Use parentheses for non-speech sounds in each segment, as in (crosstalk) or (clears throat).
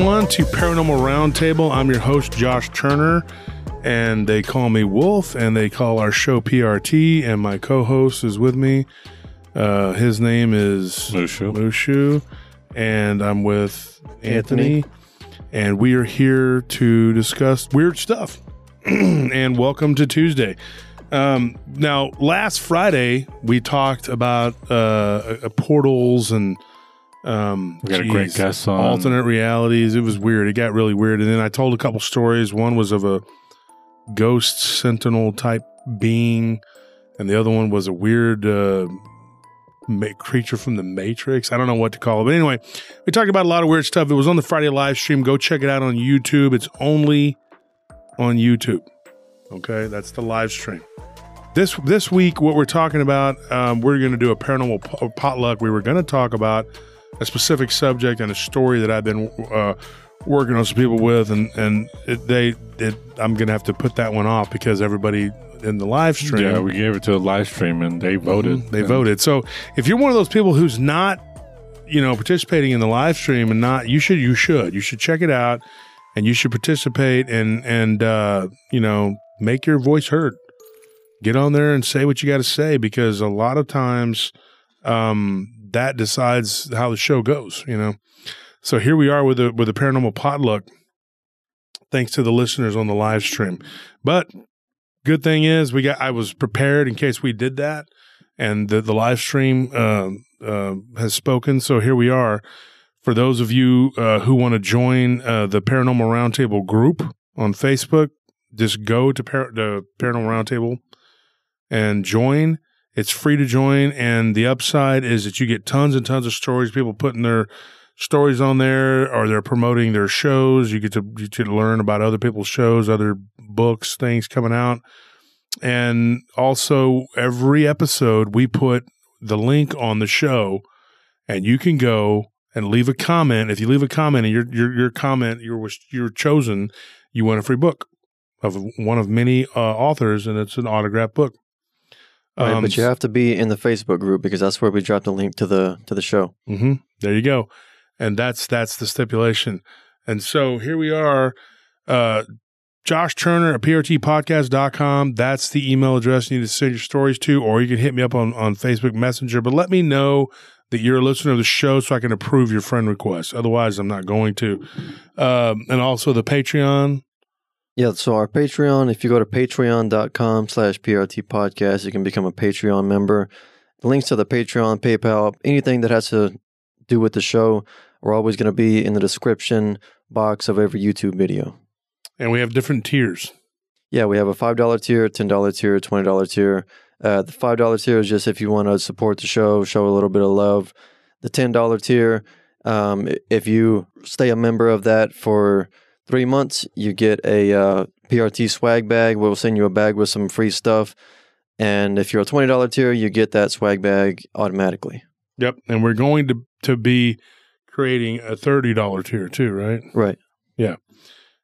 Welcome, everyone, to Paranormal Roundtable. I'm your host, Josh Turner, and they call me Wolf, and they call our show PRT, and my co host is with me. Uh, his name is Mushu. Mushu, and I'm with Anthony, and we are here to discuss weird stuff. (clears throat) and welcome to Tuesday. Um, now, last Friday we talked about uh, uh, portals and um, We got a great guest on. alternate realities. It was weird. It got really weird. And then I told a couple stories. One was of a ghost sentinel type being, and the other one was a weird uh, ma- creature from the Matrix. I don't know what to call it, but anyway, we talked about a lot of weird stuff. It was on the Friday live stream. Go check it out on YouTube. It's only on YouTube. Okay, that's the live stream. This this week, what we're talking about, um, we're going to do a paranormal po- potluck. We were going to talk about a specific subject and a story that I've been uh, working on some people with, and and it, they it, I'm going to have to put that one off because everybody in the live stream, Yeah, we gave it to a live stream and they voted. Mhm, they And voted. So if you're one of those people who's not, you know, participating in the live stream and not, you should you should you should check it out, and you should participate and and uh, you know make your voice heard. Get on there and say what you got to say because a lot of times um, that decides how the show goes. You know. So here we are with a with a paranormal potluck. Thanks to the listeners on the live stream, but good thing is we got I was prepared in case we did that and the, the live stream uh, uh, has spoken. So here we are. For those of you uh, who want to join uh, the Paranormal Roundtable group on Facebook, just go to par- the Paranormal Roundtable and join. It's free to join, and the upside is that you get tons and tons of stories. People putting their stories on there, or they're promoting their shows. You get to you get to learn about other people's shows, other books, things coming out. And also, every episode, we put the link on the show, and you can go and leave a comment. If you leave a comment and your your, your comment you was you're chosen, you win a free book of one of many uh, authors, and it's an autographed book. Right, Um, but you have to be in the Facebook group because that's where we drop the link to the to the show. hmm There you go. And that's that's the stipulation. And so here we are. Uh, Josh Turner at PRTpodcast.com. That's the email address you need to send your stories to, or you can hit me up on, on Facebook Messenger. But let me know that you're a listener of the show so I can approve your friend request. Otherwise, I'm not going to. Um, and also the Patreon. Yeah, so our Patreon, if you go to patreon.com slash PRT podcast, you can become a Patreon member. The links to the Patreon, PayPal, anything that has to do with the show are always going to be in the description box of every YouTube video. And we have different tiers. Yeah, we have a $5 tier, $10 tier, $20 tier. Uh, the $5 tier is just if you want to support the show, show a little bit of love. The $10 tier, um, if you stay a member of that for three months, you get a uh, PRT swag bag. We'll send you a bag with some free stuff. And if you're a $20 tier, you get that swag bag automatically. Yep. And we're going to, to be creating a $30 tier too, right? Right. Yeah.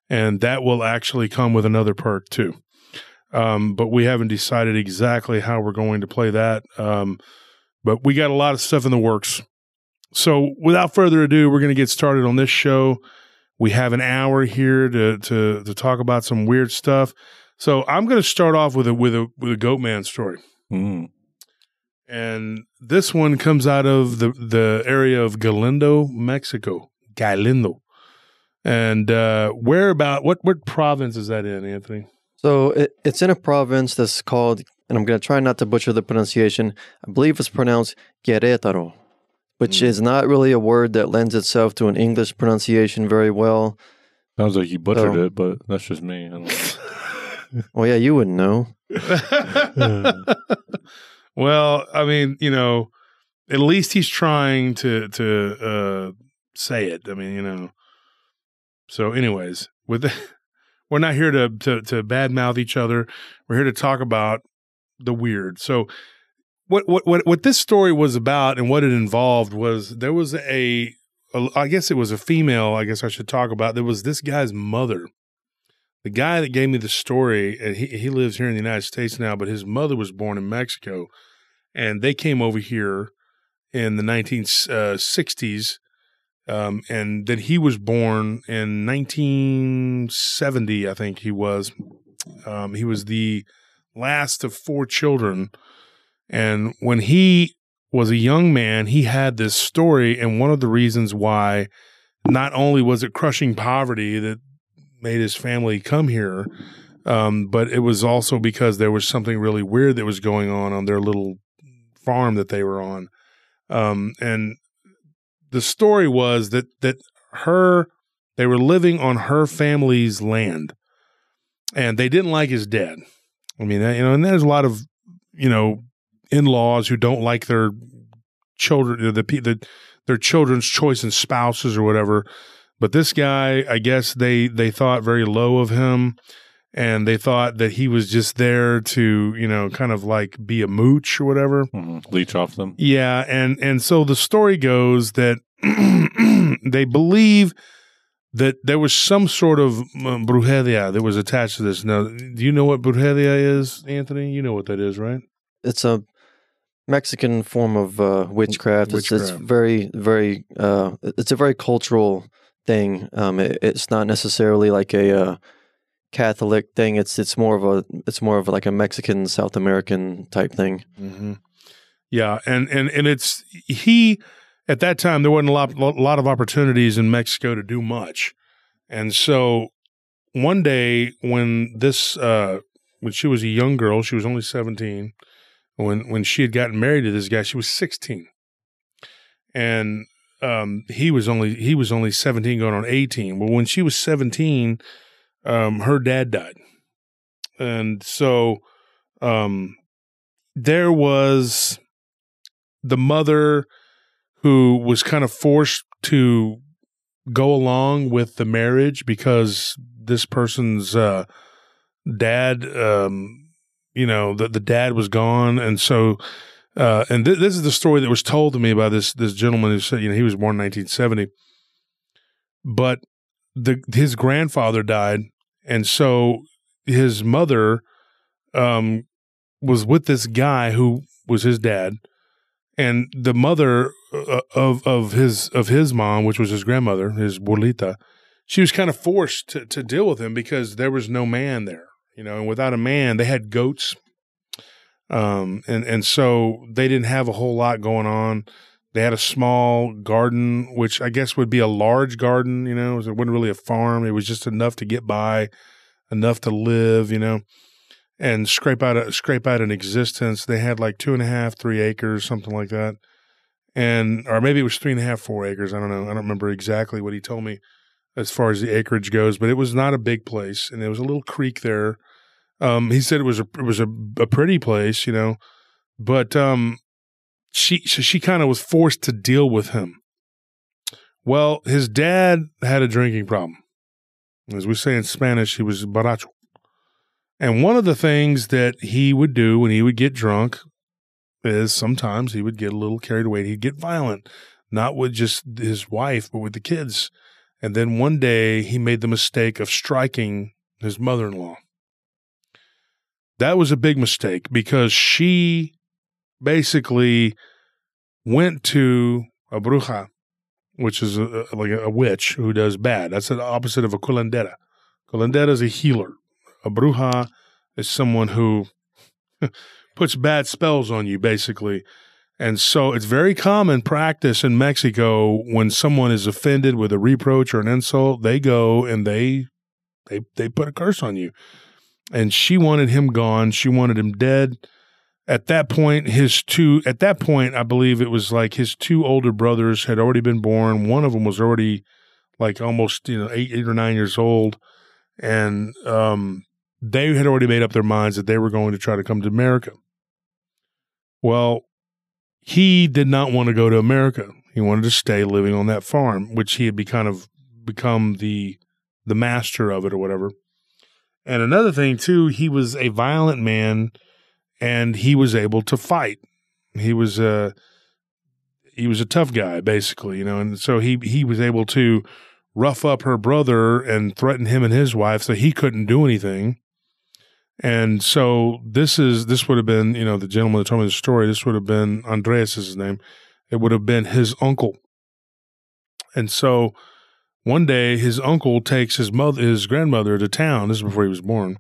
And that will actually come with another perk too. Um, but we haven't decided exactly how we're going to play that. Um, but we got a lot of stuff in the works. So without further ado, we're going to get started on this show. We have an hour here to to to talk about some weird stuff. So I'm going to start off with a with a with a goat man story. Mm. And this one comes out of the, the area of Galindo, Mexico. Galindo. And uh, where about, what, what province is that in, Anthony? So it, it's in a province that's called, and I'm going to try not to butcher the pronunciation. I believe it's pronounced Querétaro, which Mm. is not really a word that lends itself to an English pronunciation very well. Sounds like you butchered So- it, but that's just me. I don't- (laughs) Well, yeah, you wouldn't know. (laughs) well, I mean, you know, at least he's trying to, to uh, say it. I mean, you know. So, anyways, with the, (laughs) we're not here to, to, to badmouth each other. We're here to talk about the weird. So, what what what what this story was about and what it involved was there was a, a I guess it was a female. I guess I should talk about. There was this guy's mother. The guy that gave me the story, and he he lives here in the United States now, but his mother was born in Mexico, and they came over here in the 1960s Um, and then he was born in 1970, I think he was. Um, he was the last of four children. And when he was a young man, he had this story. And one of the reasons why not only was it crushing poverty that made his family come here, um, but it was also because there was something really weird that was going on on their little farm that they were on. Um, and the story was that that her they were living on her family's land, and they didn't like his dad. I mean, you know, and there's a lot of you know in-laws who don't like their children, the the their children's choice and spouses or whatever. But this guy, I guess they they thought very low of him, and they thought that he was just there to you know kind of like be a mooch or whatever. Mhm. Leech off them. Yeah, and and so the story goes that (clears throat) they believe that there was some sort of um, brujeria that was attached to this. Now, do you know what brujeria is, Anthony? You know what that is, right? It's a Mexican form of uh, witchcraft. It's, it's very, very. Uh, it's a very cultural thing. Um, it, it's not necessarily like a uh, Catholic thing. It's it's more of a it's more of like a Mexican South American type thing. Mm-hmm. Yeah, and and and it's he at that time there wasn't a lot a lot of opportunities in Mexico to do much, and so one day when this uh, when she was a young girl, she was only seventeen. When when she had gotten married to this guy, she was sixteen, and um, he was only he was only seventeen, going on eighteen. Well, when she was seventeen, um, her dad died, and so um, there was the mother who was kind of forced to go along with the marriage because this person's uh, dad, um, you know, the, the dad was gone. And so, uh, and th- this is the story that was told to me by this, this gentleman who said, you know, he was born in 1970, but the, his grandfather died. And so his mother, um, was with this guy who was his dad, and the mother uh, of of his of his mom, which was his grandmother, his bolita, she was kind of forced to to deal with him because there was no man there, you know, and without a man, they had goats, um, and and so they didn't have a whole lot going on. They had a small garden, which I guess would be a large garden, you know, it wasn't really a farm. It was just enough to get by, enough to live, you know and scrape out a scrape out an existence. They had like two and a half, three acres, something like that, and or maybe it was three and a half, four acres. I don't know. I don't remember exactly what he told me as far as the acreage goes, but it was not a big place, and there was a little creek there. Um, he said it was a it was a, a pretty place, you know, but um, she so she kind of was forced to deal with him. Well, his dad had a drinking problem. As we say in Spanish, he was borracho. And one of the things that he would do when he would get drunk is sometimes he would get a little carried away. He'd get violent, not with just his wife, but with the kids. And then one day he made the mistake of striking his mother in law. That was a big mistake because she basically went to a bruja, which is a, like a witch who does bad. That's the opposite of a curandera. Curandera is a healer. A bruja is someone who (laughs) puts bad spells on you, basically. And so it's very common practice in Mexico when someone is offended with a reproach or an insult, they go and they they they put a curse on you. And she wanted him gone. She wanted him dead. At that point, his two at that point, I believe it was like his two older brothers had already been born. One of them was already like almost, you know, eight, eight or nine years old. And um they had already made up their minds that they were going to try to come to America. Well, he did not want to go to America. He wanted to stay living on that farm, which he had be kind of become the the master of it or whatever. And another thing too, he was a violent man and he was able to fight. He was a he was a tough guy basically, you know, and so he he was able to rough up her brother and threaten him and his wife so he couldn't do anything. And so this is this would have been, you know, the gentleman that told me the story, this would have been Andreas is his name. It would have been his uncle. And so one day his uncle takes his mother, his grandmother to town. This is before he was born.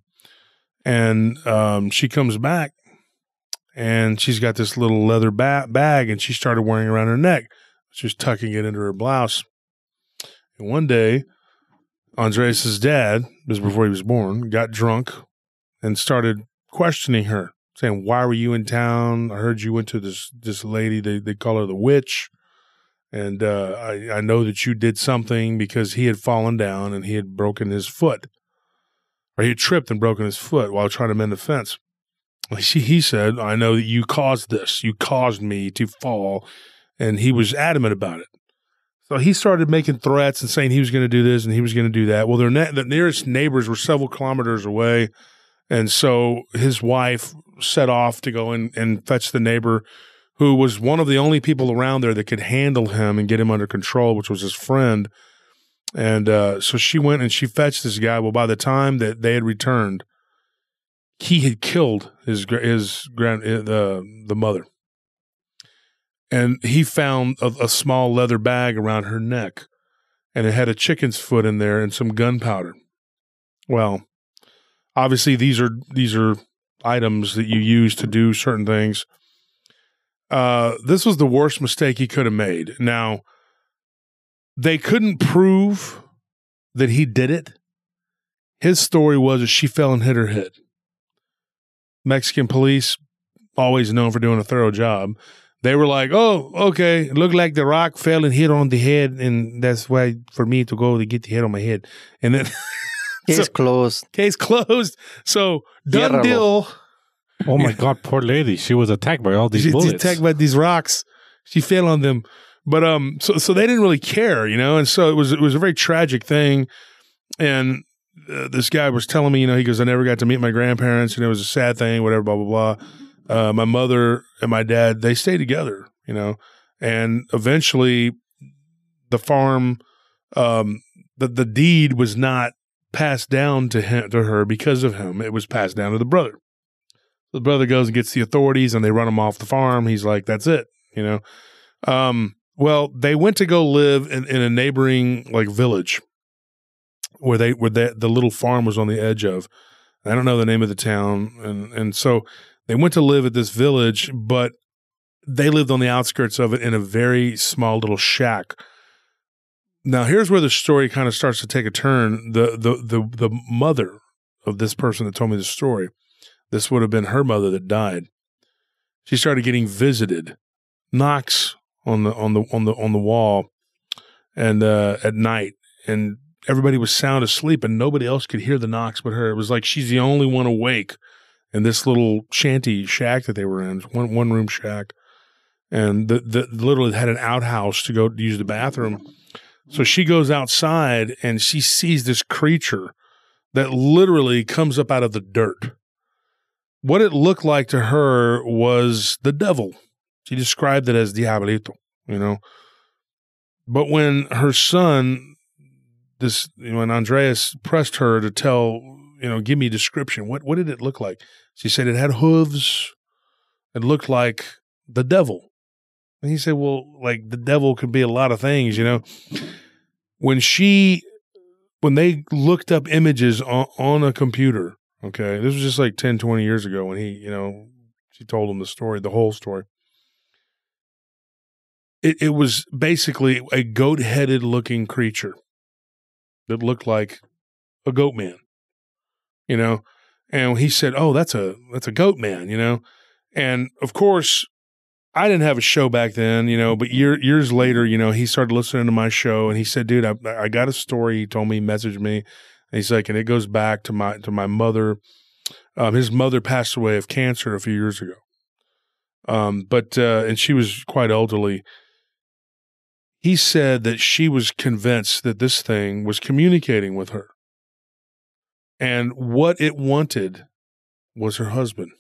And um, she comes back and she's got this little leather ba- bag and she started wearing around her neck. She was tucking it into her blouse. And one day, Andreas's dad, this is before he was born, got drunk and started questioning her, saying, "Why were you in town? I heard you went to this this lady. They they call her the witch, and uh, I I know that you did something because he had fallen down and he had broken his foot, or he had tripped and broken his foot while trying to mend the fence." She, he said, "I know that you caused this. You caused me to fall," and he was adamant about it. So he started making threats and saying he was going to do this and he was going to do that. Well, their ne- the nearest neighbors were several kilometers away, and so his wife set off to go and, and fetch the neighbor, who was one of the only people around there that could handle him and get him under control, which was his friend. And uh, so she went and she fetched this guy. Well, by the time that they had returned, he had killed his his grand uh, the the mother and he found a, a small leather bag around her neck and it had a chicken's foot in there and some gunpowder well obviously these are these are items that you use to do certain things uh this was the worst mistake he could have made now they couldn't prove that he did it his story was that she fell and hit her head mexican police always known for doing a thorough job they were like, "Oh, okay, it looked like the rock fell and hit on the head, and that's why for me to go to get the head on my head." And then (laughs) Case So- closed. case closed. So done Ciérralo. deal. Oh my God, poor lady. She was attacked by all these She- bullets. attacked by these rocks. She fell on them, but um, so so they didn't really care, you know, and so it was it was a very tragic thing. And uh, this guy was telling me, you know, he goes, "I never got to meet my grandparents, and it was a sad thing, whatever, blah blah blah." Uh, my mother and my dad they stayed together, you know, and eventually the farm, um, the the deed was not passed down to him to her because of him. It was passed down to the brother. The brother goes and gets the authorities, and they run him off the farm. He's like, "That's it," you know. Um, well, they went to go live in, in a neighboring like village where they where the the little farm was on the edge of. I don't know the name of the town, and and so they went to live at this village, but they lived on the outskirts of it in a very small little shack. Now, here's where the story kind of starts to take a turn. The the the the mother of this person that told me the story, this would have been her mother that died. She started getting visited, knocks on the on the on the on the wall, and uh, at night, and everybody was sound asleep, and nobody else could hear the knocks but her. It was like she's the only one awake in this little shanty shack that they were in, one one room shack, and the the literally had an outhouse to go to use the bathroom. So she goes outside and she sees this creature that literally comes up out of the dirt. What it looked like to her was the devil. She described it as Diabolito, you know. But when her son, this when Andreas pressed her to tell, you know, give me a description, what what did it look like? She said it had hooves. It looked like the devil. And he said, Well, like the devil could be a lot of things, you know. When she when they looked up images on, on a computer, okay, this was just like 10, 20 years ago when he, you know, she told him the story, the whole story. It, it was basically a goat headed looking creature that looked like a goat man, you know. And he said, "Oh, that's a that's a goat man," you know. And of course, I didn't have a show back then, you know. But year, years later, you know, he started listening to my show, and he said, "Dude, I, I got a story." He told me, he messaged me, and he's like, and it goes back to my to my mother. Um, his mother passed away of cancer a few years ago. Um, but uh, and she was quite elderly. He said that she was convinced that this thing was communicating with her. And what it wanted was her husband.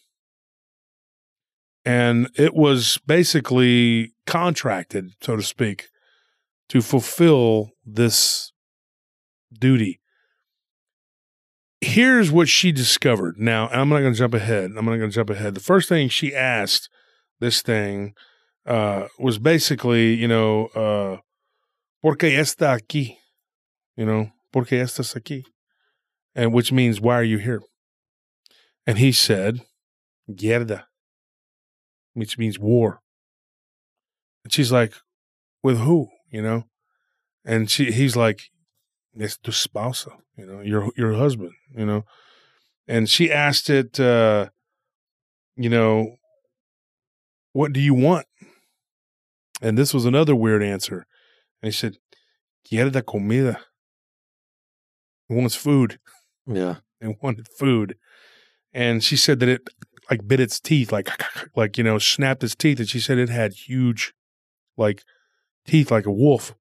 And it was basically contracted, so to speak, to fulfill this duty. Here's what she discovered. Now, I'm not going to jump ahead. I'm not going to jump ahead. The first thing she asked this thing uh, was basically, you know, uh, porque está aquí? You know, ¿por qué estás aquí? And which means, why are you here? And he said, guerra, which means war. And she's like, with who? You know? And she, he's like, es tu esposa, you know, your, your husband, you know? And she asked it, uh, you know, what do you want? And this was another weird answer. And he said, quiere da comida. He wants food. Yeah. (laughs) and wanted food. And she said that it like bit its teeth, like (laughs) like you know, snapped its teeth, and she said it had huge, like teeth, like a wolf.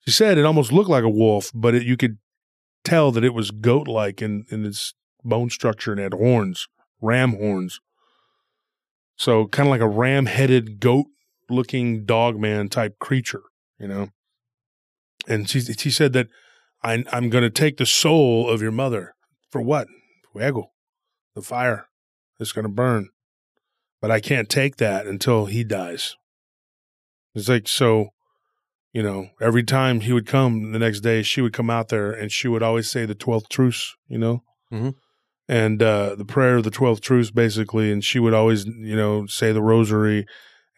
She said it almost looked like a wolf, but it, you could tell that it was goat-like in in its bone structure and had horns, ram horns. So kind of like a ram-headed, goat-looking dog man type creature, you know. And she she said that I, I'm going to take the soul of your mother for what? Fuego, the fire is going to burn. But I can't take that until he dies. It's like, so, you know, every time he would come the next day, she would come out there and she would always say the 12th truths, you know? Mhm. And uh, the prayer of the 12th truths, basically. And she would always, you know, say the rosary.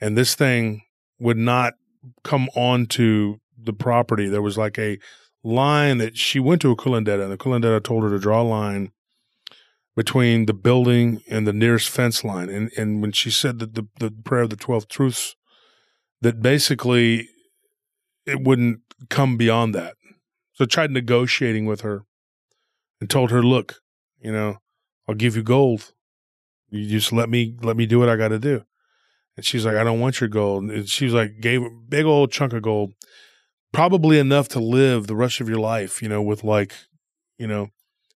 And this thing would not come onto the property. There was like a line that she went to a curandera, and the curandera told her to draw a line between the building and the nearest fence line. And and when she said that the, the prayer of the 12th truths, that basically it wouldn't come beyond that. So I tried negotiating with her and told her, look, you know, I'll give you gold. You just let me let me do what I gotta do. And she's like, I don't want your gold. And she was like, gave a big old chunk of gold probably enough to live the rest of your life, you know, with like, you know,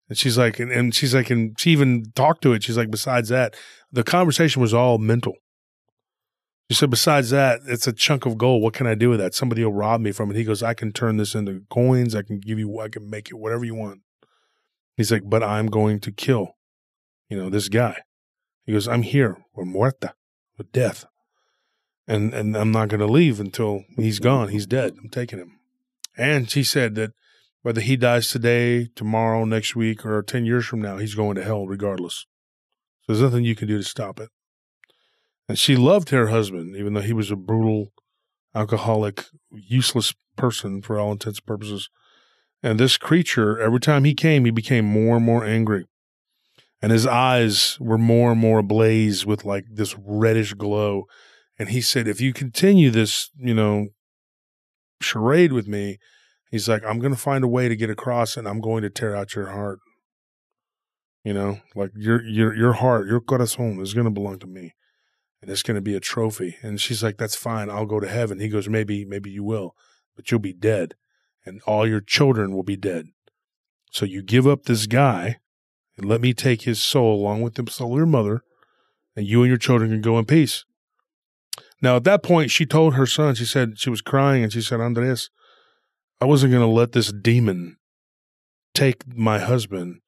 and she's like, and, and she's like, and she even talked to it. She's like, besides that, the conversation was all mental. She said, besides that, it's a chunk of gold. What can I do with that? Somebody will rob me from it. He goes, I can turn this into coins. I can give you, I can make it whatever you want. He's like, but I'm going to kill, you know, this guy. He goes, I'm here with muerta, with death and and I'm not going to leave until he's gone. He's dead. I'm taking him. And she said that whether he dies today, tomorrow, next week, or ten years from now, he's going to hell regardless. So there's nothing you can do to stop it. And she loved her husband, even though he was a brutal, alcoholic, useless person for all intents and purposes. And this creature, every time he came, he became more and more angry. And his eyes were more and more ablaze with like this reddish glow and he said, if you continue this, you know, charade with me, he's like, I'm going to find a way to get across and I'm going to tear out your heart. You know, like your, your, your heart, your corazón is going to belong to me and it's going to be a trophy. And she's like, that's fine. I'll go to heaven. He goes, maybe, maybe you will, but you'll be dead and all your children will be dead. So you give up this guy and let me take his soul along with the soul of your mother and you and your children can go in peace. Now, at that point, she told her son, she said, she was crying and she said, Andres, I wasn't going to let this demon take my husband,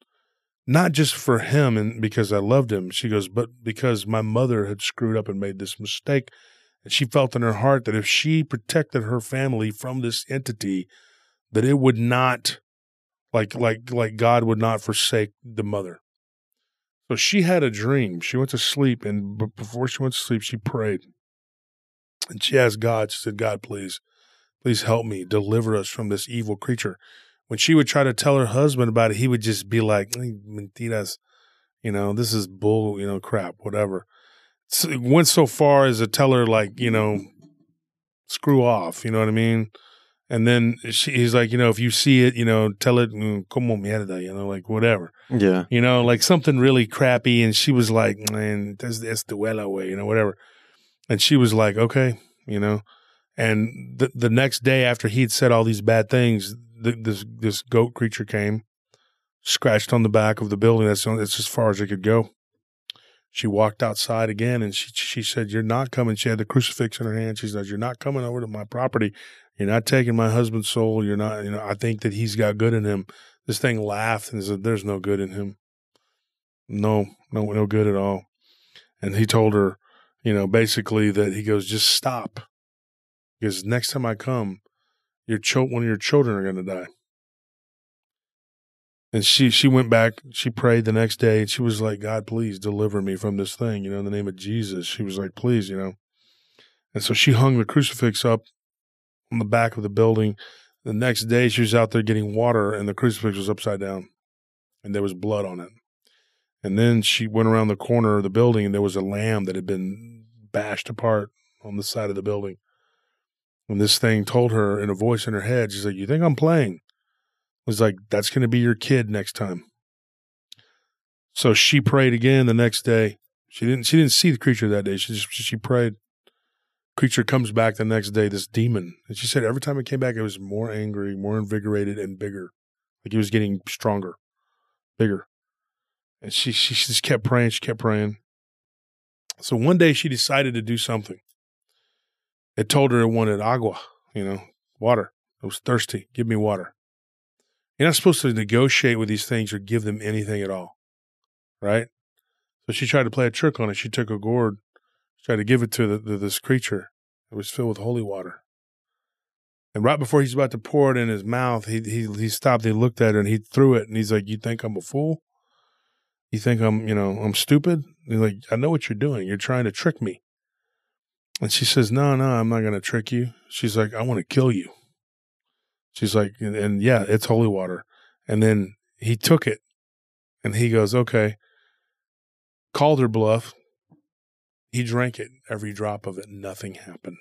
not just for him and because I loved him. She goes, but because my mother had screwed up and made this mistake. And she felt in her heart that if she protected her family from this entity, that it would not, like, like, like God would not forsake the mother. So she had a dream. She went to sleep, and before she went to sleep, she prayed. And she asked God, she said, God, please, please help me, deliver us from this evil creature. When she would try to tell her husband about it, he would just be like, mentiras, you know, this is bull, you know, crap, whatever. So it went so far as to tell her, like, you know, screw off, you know what I mean? And then she, he's like, you know, if you see it, you know, tell it, mm, como mierda, you know, like whatever Yeah. you know, like something really crappy. And she was like, man, that's, that's the Wella way, you know, whatever. And she was like, okay, you know. And the, the next day after he'd said all these bad things, th this, this goat creature came, scratched on the back of the building. That's, that's as far as it could go. She walked outside again and she, she said, you're not coming. She had the crucifix in her hand. She said, you're not coming over to my property. You're not taking my husband's soul. You're not, you know, I think that he's got good in him. This thing laughed and said, there's no good in him. No, no, no good at all. And he told her, you know, basically that he goes, just stop. Because next time I come, Your cho- one of your children are going to die." And she she went back. She prayed the next day, and she was like, "God, please deliver me from this thing." You know, in the name of Jesus. She was like, "Please," you know. And so she hung the crucifix up on the back of the building. The next day, she was out there getting water, and the crucifix was upside down, and there was blood on it. And then she went around the corner of the building, and there was a lamb that had been bashed apart on the side of the building. And this thing told her in a voice in her head, she's like, "You think I'm playing?" was like, "That's going to be your kid next time." So she prayed again the next day. She didn't. She didn't see the creature that day. She just she prayed. Creature comes back the next day. This demon, and she said every time it came back, it was more angry, more invigorated, and bigger. Like he was getting stronger, bigger. And she she just kept praying. She kept praying. So one day she decided to do something. It told her it wanted agua, you know, water. It was thirsty. Give me water. You're not supposed to negotiate with these things or give them anything at all, right? So she tried to play a trick on it. She took a gourd, tried to give it to the, this creature. It was filled with holy water. And right before he's about to pour it in his mouth, he he he stopped. He looked at her and he threw it. And he's like, "You think I'm a fool? You think I'm you know I'm stupid?" He's like, "I know what you're doing. You're trying to trick me." And she says, "No, no, I'm not going to trick you." She's like, "I want to kill you." She's like, and, and yeah, it's holy water. And then he took it and he goes, okay, called her bluff. He drank it, every drop of it. Nothing happened.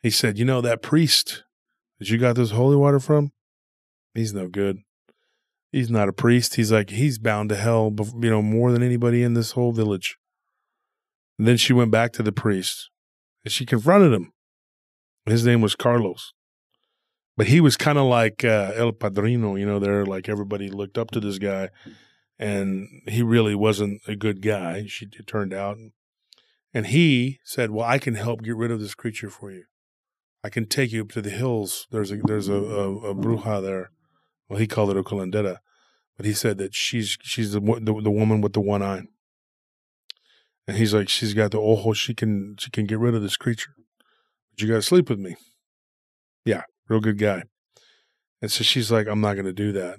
He said, you know, that priest that you got this holy water from, he's no good. He's not a priest. He's like, he's bound to hell, you know, more than anybody in this whole village. And then she went back to the priest and she confronted him. His name was Carlos but he was kind of like uh, El Padrino, you know. There, like everybody looked up to this guy, and he really wasn't a good guy. She it turned out, and he said, "Well, I can help get rid of this creature for you. I can take you up to the hills. There's a there's a, a, a bruja there. Well, he called it a curandera, but he said that she's she's the, the the woman with the one eye." And he's like, she's got the ojo. She can she can get rid of this creature. But you got to sleep with me. Yeah, real good guy. And so she's like, I'm not going to do that.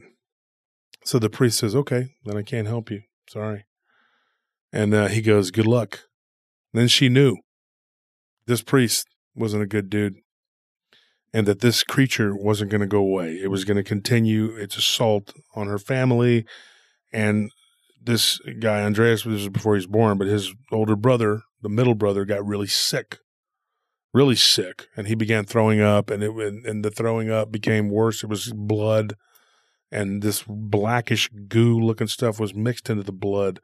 So the priest says, Okay, then I can't help you. Sorry. And uh, he goes, Good luck. then she knew this priest wasn't a good dude and that this creature wasn't going to go away. It was going to continue its assault on her family. And this guy, Andreas, this was before he was born, but his older brother, the middle brother, got really sick really sick, and he began throwing up, and it and the throwing up became worse. It was blood, and this blackish goo looking stuff was mixed into the blood.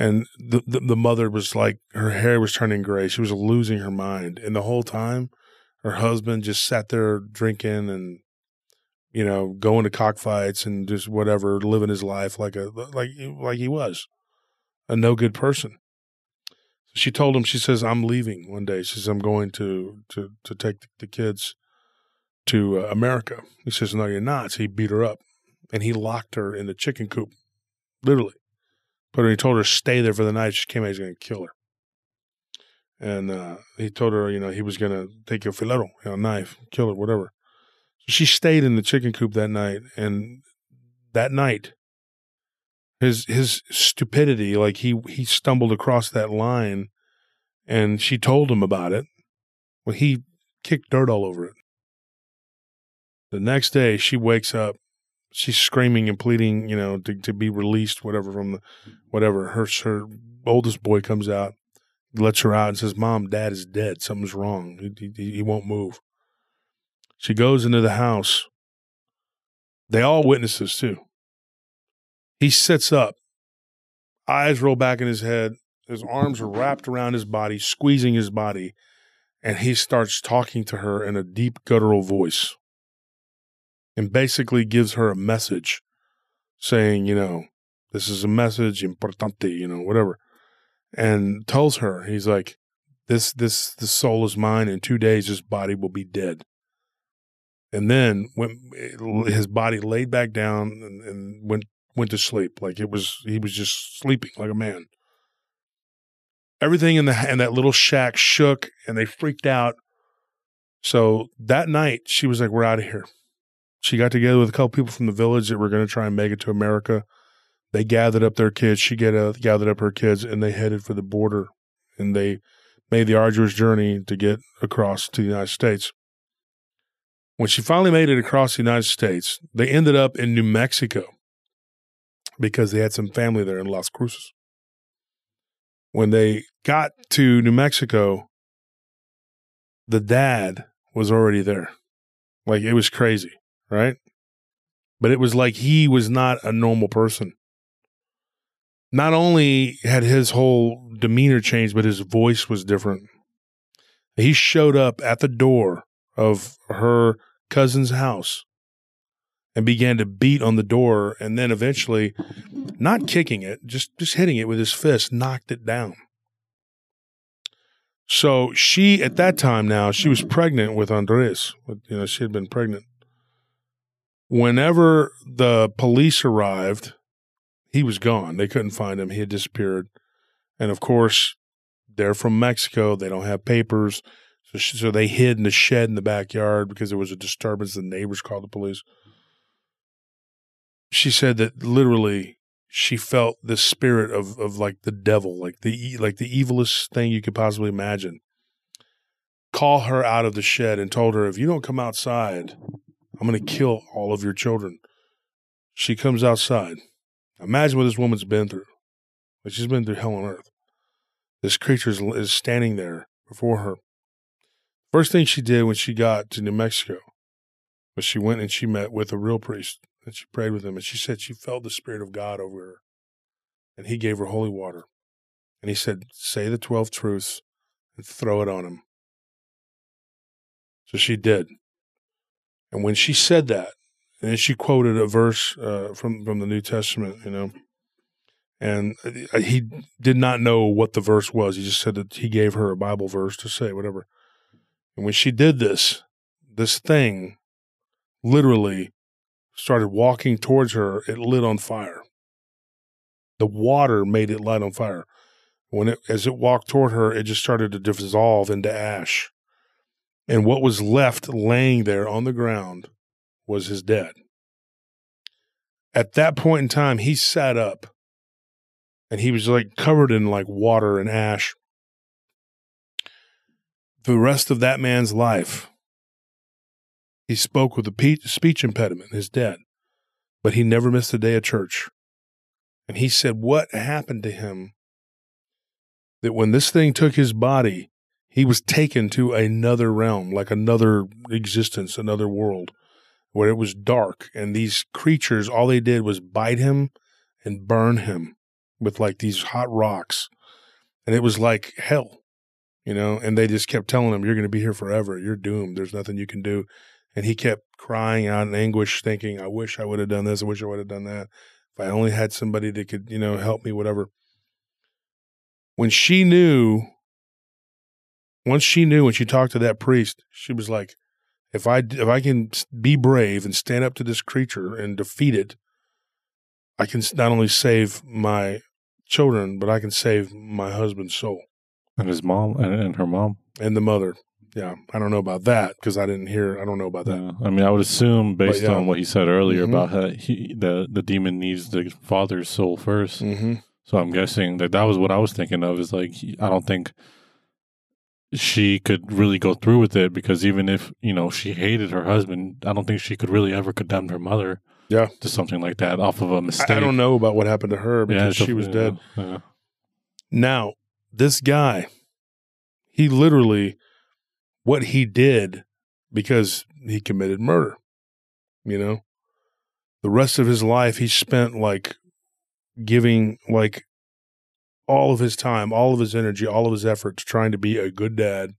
And the, the, the mother was like, her hair was turning gray. She was losing her mind, and the whole time, her husband just sat there drinking and you know going to cockfights and just whatever, living his life like a like like he was a no good person she told him, she says, I'm leaving one day. She says, I'm going to, to, to take the kids to uh, America. He says, No, you're not. So he beat her up and he locked her in the chicken coop, literally. But he told her, stay there for the night. She came out, he's going to kill her. And uh, he told her, you know, he was going to take a filero, you know, knife, kill her, whatever. She stayed in the chicken coop that night. And that night, his his stupidity like he he stumbled across that line and she told him about it. Well he kicked dirt all over it. The next day she wakes up. She's screaming and pleading you know to, to be released whatever from the whatever. Her her oldest boy comes out lets her out and says mom dad is dead. Something's wrong. He, he, he won't move she goes into the house they all witness this too he sits up, eyes roll back in his head, his arms are wrapped around his body, squeezing his body, and he starts talking to her in a deep guttural voice and basically gives her a message saying, you know, this is a message importante, you know, whatever. And tells her, he's like, this, this, this soul is mine. In two days, this body will be dead. And then when his body laid back down and, and went went to sleep. Like it was, he was just sleeping like a man. Everything in the in that little shack shook, and they freaked out. So that night, she was like, "We're out of here." She got together with a couple people from the village that were going to try and make it to America. They gathered up their kids. She get, uh, gathered up her kids, and they headed for the border. And they made the arduous journey to get across to the United States. When she finally made it across the United States, they ended up in New Mexico because they had some family there in Las Cruces. When they got to New Mexico, the dad was already there. Like it was crazy, right? But it was like he was not a normal person. Not only had his whole demeanor changed, but his voice was different. He showed up at the door of her cousin's house and began to beat on the door and then eventually not kicking it just just hitting it with his fist knocked it down. So she at that time now she was pregnant with andres you know she had been pregnant. Whenever the police arrived he was gone. They couldn't find him. He had disappeared. And of course they're from mexico. They don't have papers so, she, so they hid in the shed in the backyard because there was a disturbance. The neighbors called the police. She said that literally she felt the spirit of, of like the devil, like the like the evilest thing you could possibly imagine. Call her out of the shed and told her, if you don't come outside, I'm going to kill all of your children. She comes outside. Imagine what this woman's been through. She's been through hell on earth. This creature is, is standing there before her. First thing she did when she got to New Mexico was she went and she met with a real priest and she prayed with him and she said she felt the Spirit of God over her. And he gave her holy water. And he said, Say the 12 truths and throw it on him. So she did. And when she said that, and she quoted a verse uh, from, from the New Testament, you know, and uh, he did not know what the verse was. He just said that he gave her a Bible verse to say, whatever. And when she did this, this thing literally started walking towards her. It lit on fire. The water made it light on fire. When it, as it walked toward her, it just started to dissolve into ash. And what was left laying there on the ground was his dead. At that point in time, he sat up and he was like covered in like water and ash the rest of that man's life, he spoke with a speech impediment, his dad, but he never missed a day of church. And he said what happened to him that when this thing took his body, he was taken to another realm, like another existence, another world, where it was dark. And these creatures, all they did was bite him and burn him with like these hot rocks. And it was like hell you know, and they just kept telling him, You're going to be here forever. You're doomed. There's nothing you can do. And he kept crying out in anguish, thinking, I wish I would have done this. I wish I would have done that. If I only had somebody that could, you know, help me, whatever. When she knew, once she knew when she talked to that priest, she was like, if I if I can be brave and stand up to this creature and defeat it, I can not only save my children, but I can save my husband's soul. And his mom and, and her mom and the mother. Yeah, I don't know about that because I didn't hear. I don't know about that. Yeah. I mean, I would assume based yeah. on what he said earlier mm-hmm. about how he, the the demon needs the father's soul 1st mm-hmm. So I'm guessing that that was what I was thinking of. Is like I don't think she could really go through with it because even if you know she hated her husband, I don't think she could really ever condemn her mother. Yeah, to something like that off of a mistake. I, I don't know about what happened to her because yeah, she was dead. Now this guy, he literally, what he did because he committed murder, you know, the rest of his life he spent like giving like all of his time, all of his energy, all of his efforts trying to be a good dad,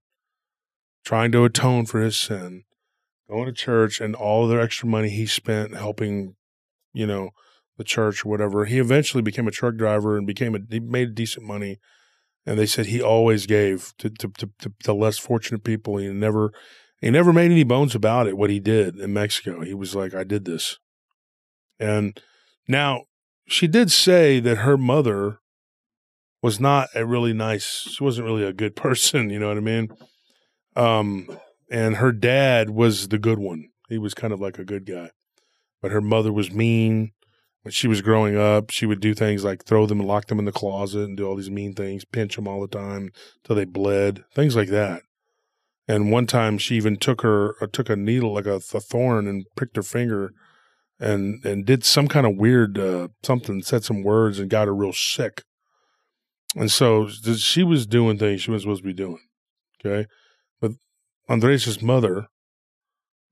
trying to atone for his sin, going to church, and all of the extra money he spent helping, you know, the church or whatever. He eventually became a truck driver and became a he made decent money and they said he always gave to to, to, to, less fortunate people. He never he never made any bones about it. What he did in Mexico, he was like, "I did this." And now she did say that her mother was not a really nice. She wasn't really a good (laughs) person. You know what I mean? Um, and her dad was the good one. He was kind of like a good guy, but her mother was mean. When she was growing up, she would do things like throw them and lock them in the closet and do all these mean things, pinch them all the time till they bled, things like that. And one time, she even took her uh, took a needle like a, a thorn and pricked her finger, and and did some kind of weird uh, something, said some words and got her real sick. And so she was doing things she wasn't supposed to be doing. Okay. But Andres' mother,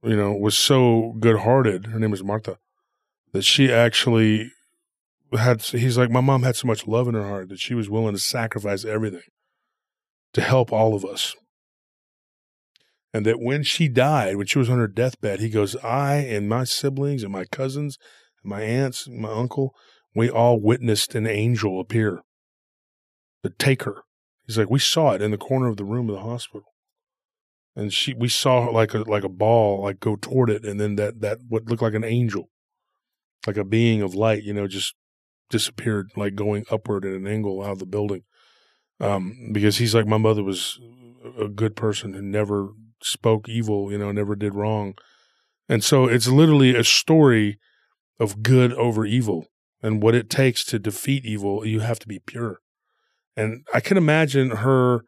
you know, was so good hearted. Her name was Marta, that she actually had, he's like, my mom had so much love in her heart that she was willing to sacrifice everything to help all of us. And that when she died, when she was on her deathbed, he goes, I and my siblings and my cousins and my aunts and my uncle, we all witnessed an angel appear to take her. He's like, we saw it in the corner of the room of the hospital. And she, we saw like a, like a ball, like go toward it. And then that, that what looked like an angel, like a being of light, you know, just disappeared, like going upward at an angle out of the building. Um, because he's like, my mother was a good person who never spoke evil, you know, never did wrong. And so it's literally a story of good over evil and what it takes to defeat evil. You have to be pure. And I can imagine her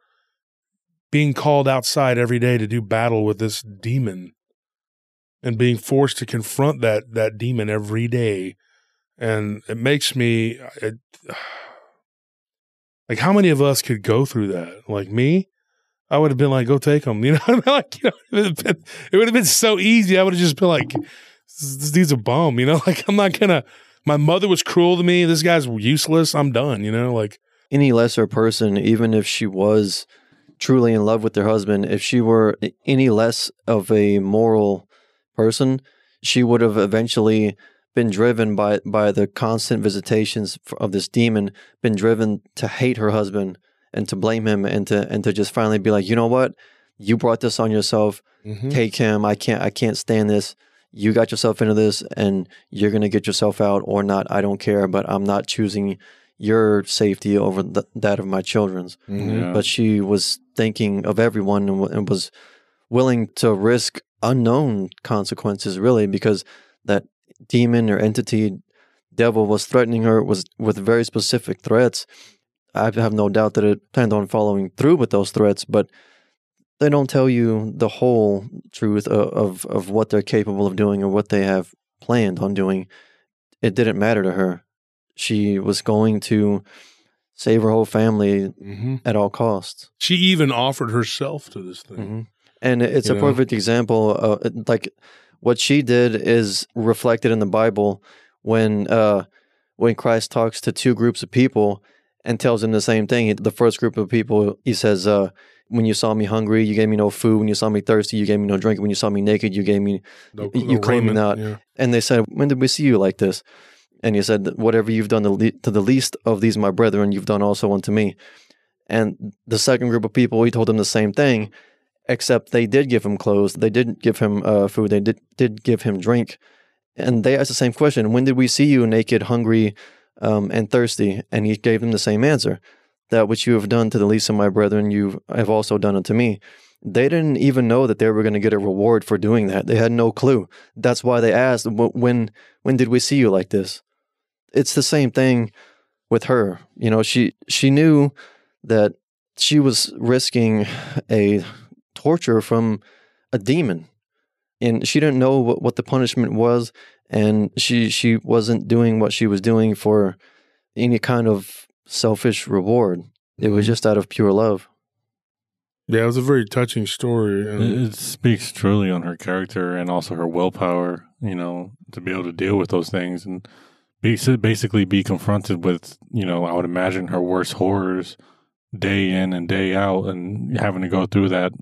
being called outside every day to do battle with this demon and being forced to confront that that demon every day. And it makes me it, (sighs) like how many of us could go through that? Like me, I would have been like, "Go take him," (laughs) you know. like you know, it would, have been, it would have been so easy. I would have just been like, "This, dude's a bum," you know. (laughs) Like I'm not gonna. My mother was cruel to me. This guy's useless. I'm done. You know, like any lesser person, even if she was truly in love with her husband, if she were any less of a moral person, she would have eventually been driven by by the constant visitations of this demon, been driven to hate her husband and to blame him and to and to just finally be like, you know what, you brought this on yourself. Mm-hmm. Take him. I can't. I can't stand this. You got yourself into this, and you're gonna get yourself out or not. I don't care. But I'm not choosing your safety over the, that of my children's. Mm-hmm. Yeah. But she was thinking of everyone and, and, was willing to risk unknown consequences, really, because that demon or entity, devil, was threatening her was with very specific threats. I have no doubt that it planned on following through with those threats, but they don't tell you the whole truth of, of, of what they're capable of doing or what they have planned on doing. It didn't matter to her she was going to save her whole family mm-hmm. at all costs. She even offered herself to this thing. Mm-hmm. And it's you a know? perfect example. Of, like what she did is reflected in the Bible when uh, when Christ talks to two groups of people and tells them the same thing. The first group of people, he says, uh, "When you saw me hungry, you gave me no food. When you saw me thirsty, you gave me no drink. When you saw me naked, you gave me no, you no claimed me not." Yeah. And they said, "When did we see you like this?" And he said, Whatever you've done to the least of these, my brethren, you've done also unto me. And the second group of people, he told them the same thing, except they did give him clothes. They didn't give him uh, food. They did, did give him drink. And they asked the same question When did we see you naked, hungry, um, and thirsty? And he gave them the same answer That which you have done to the least of my brethren, you have also done unto me. They didn't even know that they were going to get a reward for doing that. They had no clue. That's why they asked, "When when did we see you like this?" it's the same thing with her. You know, she she knew that she was risking a torture from a demon, and she didn't know what, what the punishment was, and she she wasn't doing what she was doing for any kind of selfish reward. It was mm-hmm. just out of pure love. Yeah, it was a very touching story. It speaks truly on her character and also her willpower, you know, to be able to deal with those things. And basically be confronted with, you know, I would imagine her worst horrors day in and day out and having to go through that.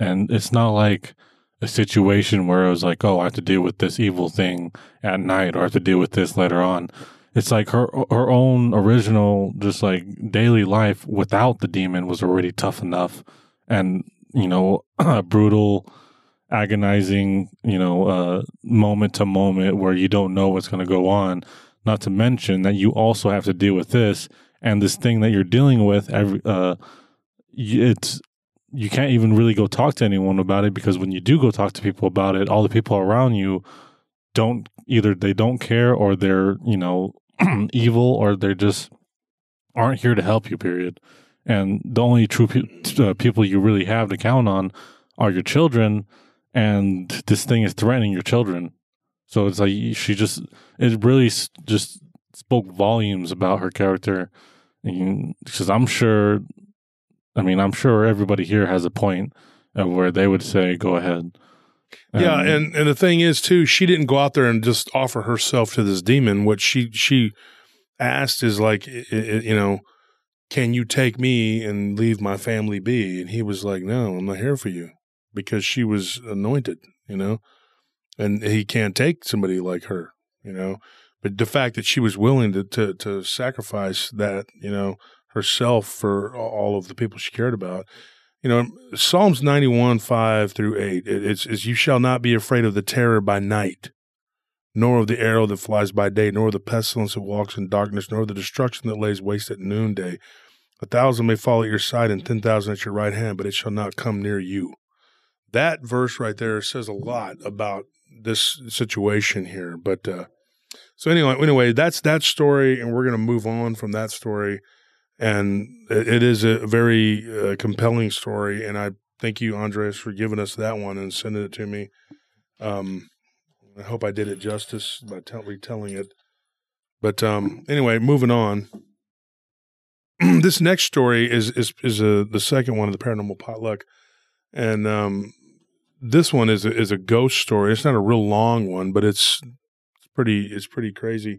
And it's not like a situation where it was like, oh, I have to deal with this evil thing at night or I have to deal with this later on. It's like her her own original just like daily life without the demon was already tough enough and you know (clears throat) brutal agonizing you know uh moment to moment where you don't know what's going to go on not to mention that you also have to deal with this and this thing that you're dealing with. Every uh, it's you can't even really go talk to anyone about it because when you do go talk to people about it, all the people around you don't either they don't care or they're you know (clears throat) evil or they're just aren't here to help you. Period. And the only true pe- uh, people you really have to count on are your children, and this thing is threatening your children. So it's like she just it really just spoke volumes about her character because I'm sure I mean I'm sure everybody here has a point of where they would say go ahead. yeah, and and the thing is too, she didn't go out there and just offer herself to this demon. What she she asked is like, you know, can you take me and leave my family be? And he was like, no, I'm not here for you because she was anointed, you know, and he can't take somebody like her, you know. But the fact that she was willing to to, to sacrifice that, you know, herself for all of the people she cared about. You know, Psalms 91, 5 through 8, it, it's, it's, You shall not be afraid of the terror by night, nor of the arrow that flies by day, nor the pestilence that walks in darkness, nor the destruction that lays waste at noonday. A thousand may fall at your side and 10,000 at your right hand, but it shall not come near you. That verse right there says a lot about this situation here. But, uh, so anyway, anyway, that's that story, and we're going to move on from that story and it is a very uh, compelling story. And I thank you, Andres, for giving us that one and sending it to me. Um, I hope I did it justice by tell, retelling it. But um, anyway, moving on. (clears throat) this next story is is is a the second one of the paranormal potluck, and um, this one is a, is a ghost story. It's not a real long one, but it's it's pretty it's pretty crazy.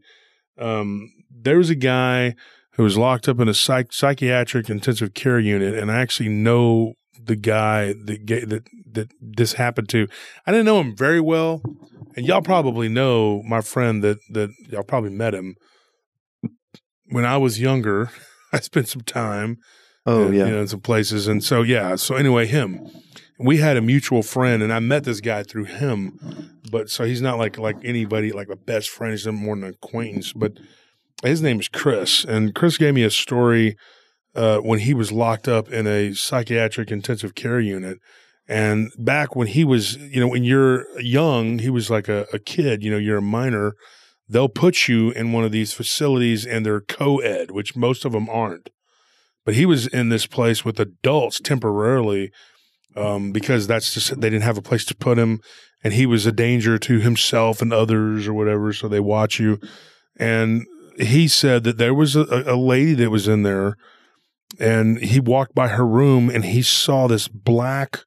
Um, there was a guy who was locked up in a psych- psychiatric intensive care unit, and I actually know the guy that that that this happened to. I didn't know him very well, and y'all probably know my friend that that y'all probably met him when I was younger. (laughs) I spent some time, Oh uh, yeah. you know, in some places, and so yeah. So anyway, him. We had a mutual friend, and I met this guy through him. But so he's not like like anybody like a best friend. He's more than an acquaintance. But his name is Chris, and Chris gave me a story uh, when he was locked up in a psychiatric intensive care unit. And back when he was, you know, when you're young, he was like a, a kid, you know, you're a minor. They'll put you in one of these facilities and they're co ed, which most of them aren't. But he was in this place with adults temporarily um, because that's just, they didn't have a place to put him. And he was a danger to himself and others or whatever. So they watch you. And he said that there was a, a lady that was in there and he walked by her room and he saw this black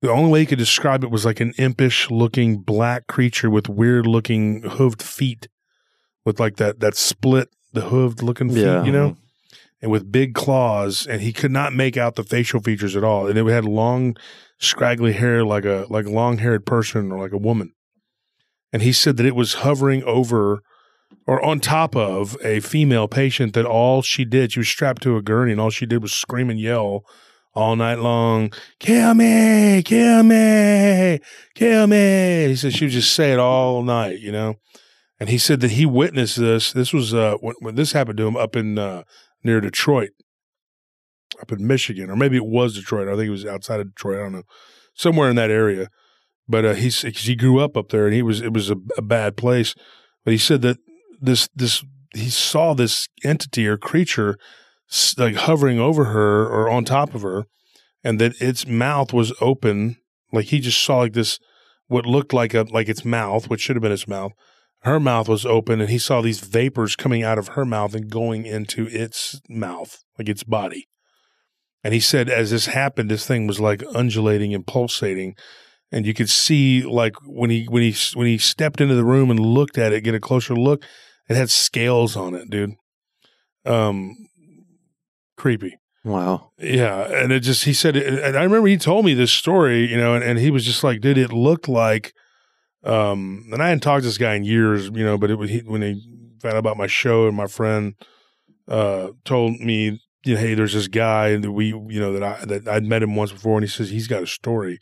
the only way he could describe it was like an impish looking black creature with weird looking hooved feet with like that that split the hooved looking feet Yeah. you know? Mm-hmm. And with big claws and he could not make out the facial features at all and it had long scraggly hair like a like a long haired person or like a woman. And he said that it was hovering over or on top of a female patient that all she did, she was strapped to a gurney and all she did was scream and yell all night long, kill me, kill me, kill me. He said she would just say it all night, you know? And he said that he witnessed this. This was uh, when, when this happened to him up in uh, near Detroit, up in Michigan, or maybe it was Detroit. I think it was outside of Detroit. I don't know, somewhere in that area. But uh, he's he grew up up there, and he was it was a, a bad place. But he said that this this he saw this entity or creature like hovering over her or on top of her, and that its mouth was open. Like he just saw like this what looked like a like its mouth, which should have been its mouth. Her mouth was open, and he saw these vapors coming out of her mouth and going into its mouth, like its body. And he said, as this happened, this thing was like undulating and pulsating, and you could see like when he when he when he stepped into the room and looked at it, get a closer look, it had scales on it, dude. Um, creepy. Wow. Yeah, and it just he said, and I remember he told me this story, you know, and, and he was just like, dude, it looked like, um, and I hadn't talked to this guy in years, you know, but it was he, when he found out about my show and my friend, uh, told me, you know, hey, there's this guy that we, you know, that I that I'd met him once before, and he says he's got a story,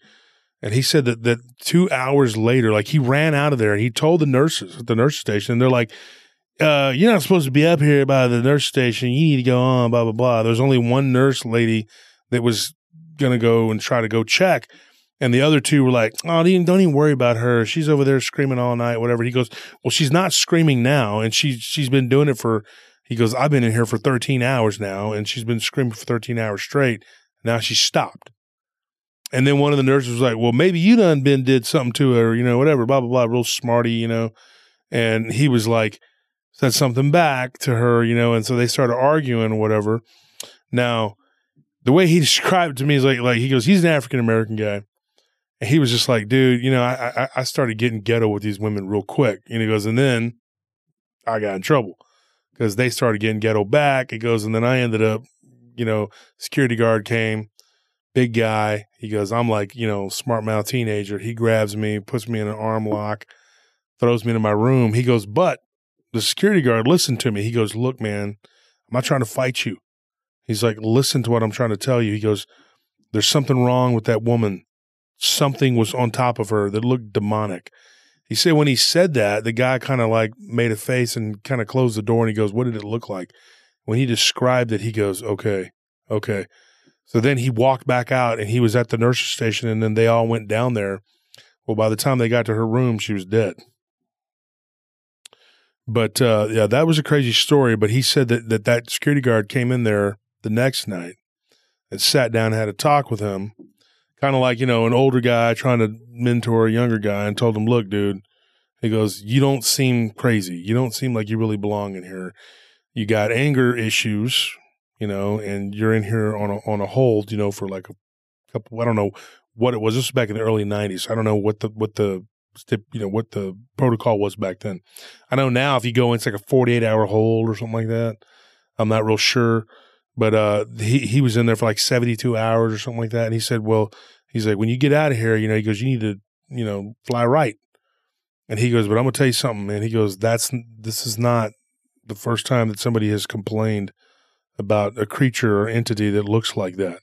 and he said that that two hours later, like he ran out of there and he told the nurses at the nurse station, and they're like, uh, you're not supposed to be up here by the nurse station. You need to go on, blah, blah, blah. There's only one nurse lady that was gonna go and try to go check. And the other two were like, "Oh, don't even, don't even worry about her. She's over there screaming all night, whatever." He goes, "Well, she's not screaming now, and she she's been doing it for." He goes, "I've been in here for 13 hours now, and she's been screaming for 13 hours straight. Now she stopped." And then one of the nurses was like, "Well, maybe you done been did something to her, you know, whatever, blah blah blah, real smarty, you know." And he was like, said something back to her, you know, and so they started arguing or whatever. Now, the way he (laughs) described to me is like, like he goes, he's an African American guy. And he was just like, dude, you know, I, I I started getting ghetto with these women real quick. And he goes, and then I got in trouble because they started getting ghetto back. He goes, and then I ended up, you know, security guard came, big guy. He goes, I'm like, you know, smart mouth teenager. He grabs me, puts me in an arm lock, throws me into my room. He goes, but the security guard listened to me. He goes, look, man, I'm not trying to fight you. He's like, listen to what I'm trying to tell you. He goes, there's something wrong with that woman. Something was on top of her that looked demonic. He said when he said that, the guy kind of like made a face and kind of closed the door and he goes, What did it look like? When he described it, he goes, Okay, okay. So then he walked back out and he was at the nurse's station and then they all went down there. Well, by the time they got to her room, she was dead. But uh, yeah, that was a crazy story. But he said that, that that security guard came in there the next night and sat down and had a talk with him kind of like you know an older guy trying to mentor a younger guy and told him look dude he goes you don't seem crazy you don't seem like you really belong in here you got anger issues you know and you're in here on a on a hold you know for like a couple i don't know what it was this was back in the early 90s i don't know what the what the you know what the protocol was back then i know now if you go in, it's like a 48 hour hold or something like that i'm not real sure but uh, he he was in there for like seventy two hours or something like that. And he said, "Well, he's like, when you get out of here, you know, he goes, you need to, you know, fly right." And he goes, "But I'm gonna tell you something, man." He goes, "That's this is not the first time that somebody has complained about a creature or entity that looks like that."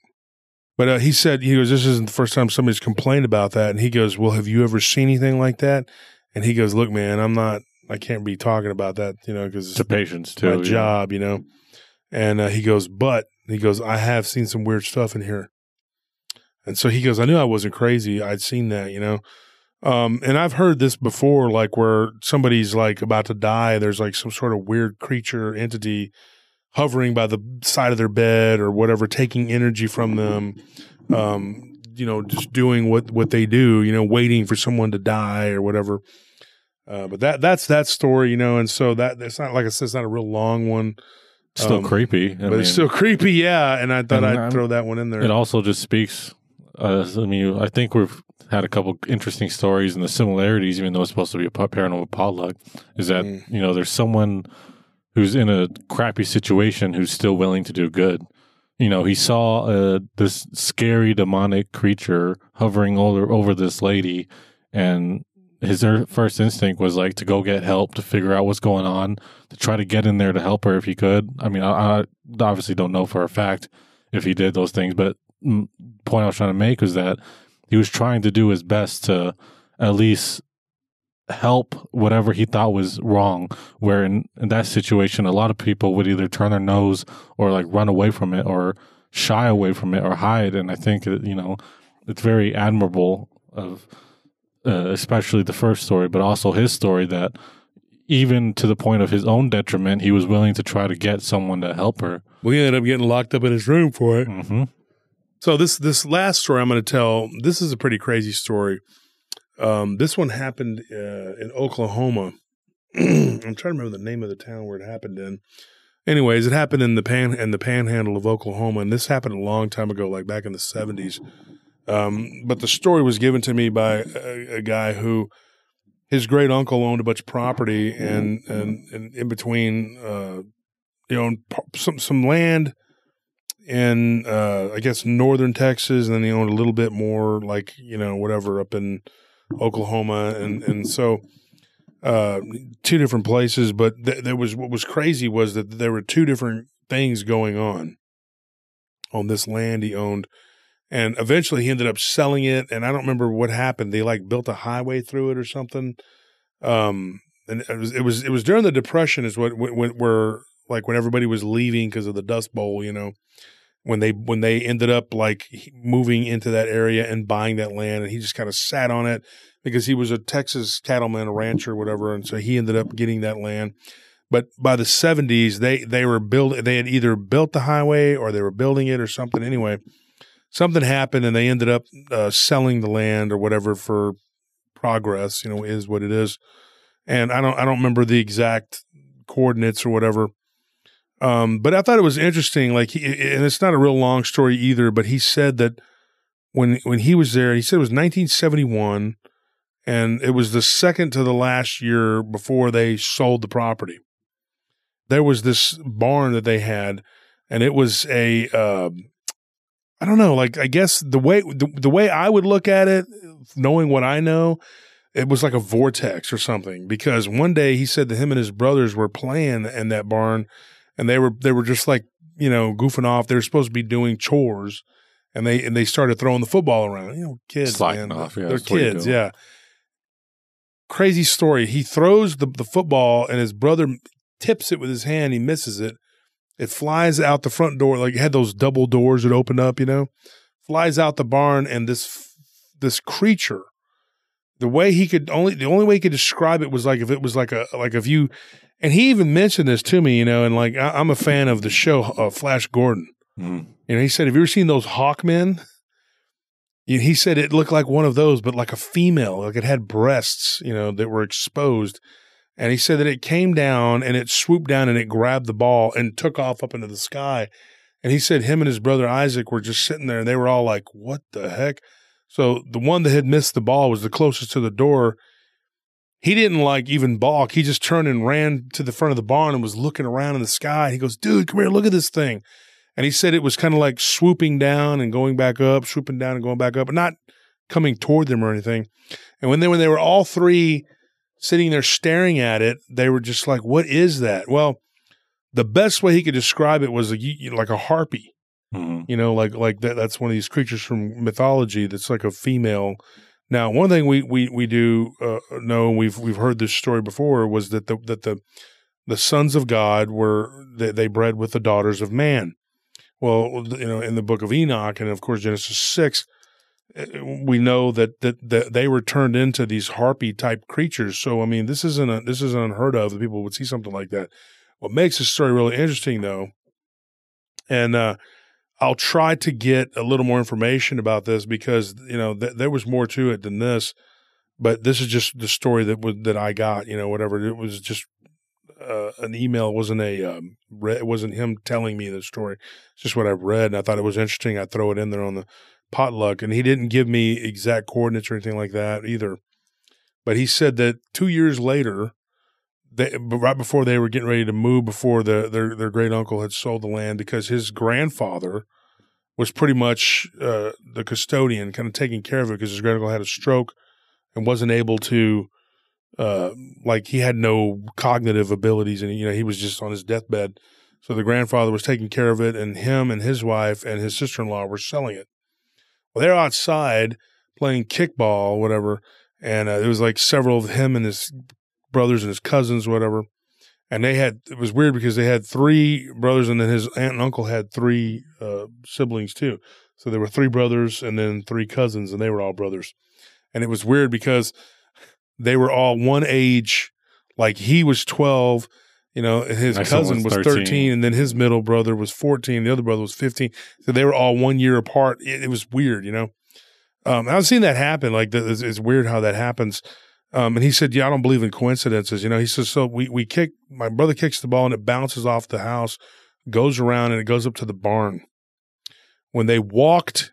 But uh, he said, he goes, "This isn't the first time somebody's complained about that." And he goes, "Well, have you ever seen anything like that?" And he goes, "Look, man, I'm not." I can't be talking about that, you know, because it's to patients too. my yeah. job, you know. And uh, he goes, but he goes, I have seen some weird stuff in here. And so he goes, I knew I wasn't crazy. I'd seen that, you know. Um, and I've heard this before, like where somebody's like about to die. There's like some sort of weird creature entity hovering by the side of their bed or whatever, taking energy from them. Um, you know, just doing what what they do. You know, waiting for someone to die or whatever. Uh, but that that's that story, you know. And so that it's not like I said, it's not a real long one. Still Um, creepy. I but mean, it's still creepy, yeah. And I thought And I'd I'm- throw that one in there. it also just speaks. Uh, I mean, I think we've had a couple interesting stories and the similarities, even though it's supposed to be a paranormal potluck, is that Mm. you know there's someone who's in a crappy situation who's still willing to do good. You know, he saw uh, this scary demonic creature hovering over over this lady, and his er- first instinct was like to go get help to figure out what's going on, to try to get in there to help her if he could. I mean, I, I obviously don't know for a fact if he did those things, but point I was trying to make was that he was trying to do his best to at least help whatever he thought was wrong. Where in, in that situation, a lot of people would either turn their nose or like run away from it or shy away from it or hide. And I think, that, you know, it's very admirable of, uh, especially the first story, but also his story that even to the point of his own detriment, he was willing to try to get someone to help her. we ended up getting locked up in his room for it. hmm So this this last story I'm going to tell, this is a pretty crazy story. Um, this one happened uh, in Oklahoma. (clears throat) I'm trying to remember the name of the town where it happened in. Anyways, it happened in the pan in the panhandle of Oklahoma, and this happened a long time ago, like back in the 70s. Um, but the story was given to me by a, a guy who his great uncle owned a bunch of property, and and, and in between, uh, you know, some some land in uh I guess northern Texas and then he owned a little bit more like, you know, whatever up in Oklahoma and and so uh two different places but th- there was what was crazy was that there were two different things going on on this land he owned and eventually he ended up selling it and I don't remember what happened. They like built a highway through it or something um and it was it was it was during the depression is what when, when where like when everybody was leaving because of the dust bowl you know when they when they ended up like moving into that area and buying that land, and he just kind of sat on it because he was a Texas cattleman, a rancher, whatever, and so he ended up getting that land. But by the seventies, they they were build they had either built the highway or they were building it or something. Anyway, something happened and they ended up uh, selling the land or whatever for progress. You know, is what it is. And I don't I don't remember the exact coordinates or whatever. Um, but I thought it was interesting. Like, he, and it's not a real long story either. But he said that when when he was there, he said it was 1971, and it was the second to the last year before they sold the property. There was this barn that they had, and it was a uh, I don't know, like I guess the way the, the way I would look at it, knowing what I know, it was like a vortex or something. Because one day he said that him and his brothers were playing in that barn and they were they were just like you know goofing off. They were supposed to be doing chores, and they and they started throwing the football around. You know, kids, man, off, yeah, they're that's what you kids. Yeah. Crazy story. He throws the the football, and his brother tips it with his hand. He misses it. It flies out the front door. Like it had those double doors that opened up. You know, flies out the barn, and this this creature the way he could only the only way he could describe it was like if it was like a like if you and he even mentioned this to me you know and like I, i'm a fan of the show uh, flash gordon. You know he said have you ever seen those hawkmen? And he said it looked like one of those but like a female like it had breasts you know that were exposed. And he said that it came down and it swooped down and it grabbed the ball and took off up into the sky. And he said him and his brother isaac were just sitting there and they were all like what the heck? So the one that had missed the ball was the closest to the door. He didn't like even balk. He just turned and ran to the front of the barn and was looking around in the sky. He goes, dude, come here, look at this thing. And he said it was kind of like swooping down and going back up, swooping down and going back up, but not coming toward them or anything. And when they when they were all three sitting there staring at it, they were just like, "What is that?" Well, the best way he could describe it was a, like a harpy Mhm. you know like like that that's one of these creatures from mythology that's like a female now one thing we we we do uh, know we've we've heard this story before was that the that the the sons of god were they, they bred with the daughters of man. Well you know in the book of enoch and of course genesis 6 uh, we know that, that that they were turned into these harpy type creatures. So i mean this isn't a, this isn't unheard of people would see something like that. What makes this story really interesting though and uh I'll try to get a little more information about this because you know th- there was more to it than this, but this is just the story that that I got. You know, whatever it was, just uh, an email. It wasn't a um, re- it wasn't him telling me the story. It's just what I've read, and I thought it was interesting. I throw it in there on the potluck, and he didn't give me exact coordinates or anything like that either. But he said that two years later, they, right before they were getting ready to move, before the, their their great uncle had sold the land, because his grandfather was pretty much uh, the custodian, kind of taking care of it, because his great uncle had a stroke and wasn't able to, uh, like he had no cognitive abilities, and you know he was just on his deathbed. So the grandfather was taking care of it, and him and his wife and his sister in law were selling it. Well, they're outside playing kickball, whatever, and uh, it was like several of him and his brothers and his cousins, whatever. And they had it was weird because they had three brothers, and then his aunt and uncle had three uh, siblings too. So there were three brothers and then three cousins, and they were all brothers. And it was weird because they were all one age. Like he was twelve, you know, and his cousin was was 13. 13, and then his middle brother was fourteen. The other brother was fifteen. So they were all one year apart. It, it was weird, you know. Um, I've seen that happen. Like that, it's, it's weird how that happens. Um, and he said, "Yeah, I don't believe in coincidences." You know, he says, "So we we kick. My brother kicks the ball and it bounces off the house, goes around and it goes up to the barn. When they walked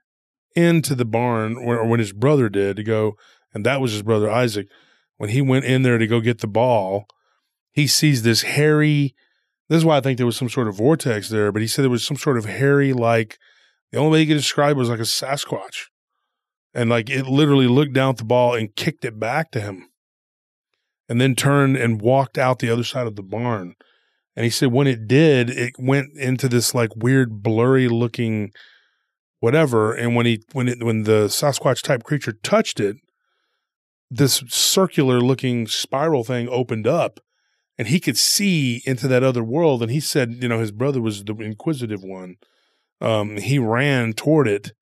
into the barn, or when his brother did to go, and that was his brother Isaac. When he went in there to go get the ball, he sees this hairy. This is why I think there was some sort of vortex there. But he said there was some sort of hairy, like the only way he could describe it was like a Sasquatch, and like it literally looked down at the ball and kicked it back to him, and then turned and walked out the other side of the barn. And he said when it did, it went into this like weird, blurry looking whatever. And when he when it when the Sasquatch type creature touched it, this circular looking spiral thing opened up and he could see into that other world. And he said, you know, his brother was the inquisitive one. um, he ran toward it,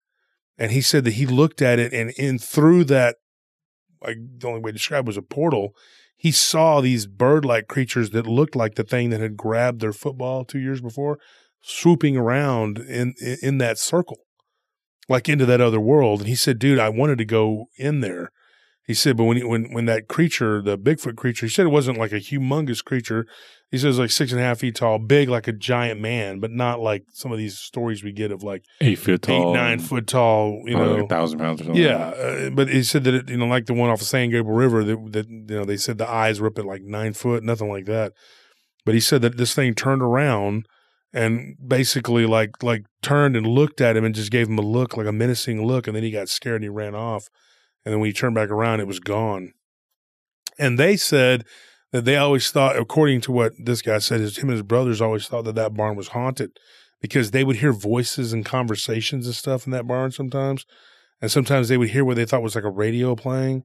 and he said that he looked at it, and in through that, like the only way to describe was a portal. He saw these bird-like creatures that looked like the thing that had grabbed their football two years before, swooping around in in, in that circle, like into that other world. And he said, "Dude, I wanted to go in there." He said, but when he, when when that creature, the Bigfoot creature, he said it wasn't like a humongous creature. He says like six and a half feet tall, big like a giant man, but not like some of these stories we get of like Eight foot tall. eight, nine foot tall. You know, like a thousand pounds or something. yeah. Uh, but he said that it, you know, like the one off the San Gabriel River, that, that you know they said the eyes were up at like nine foot, nothing like that. But he said that this thing turned around and basically like like turned and looked at him and just gave him a look, like a menacing look, and then he got scared and he ran off. And then when he turned back around, it was gone. And they said that they always thought, according to what this guy said, is him and his brothers always thought that that barn was haunted because they would hear voices and conversations and stuff in that barn sometimes. And sometimes they would hear what they thought was like a radio playing,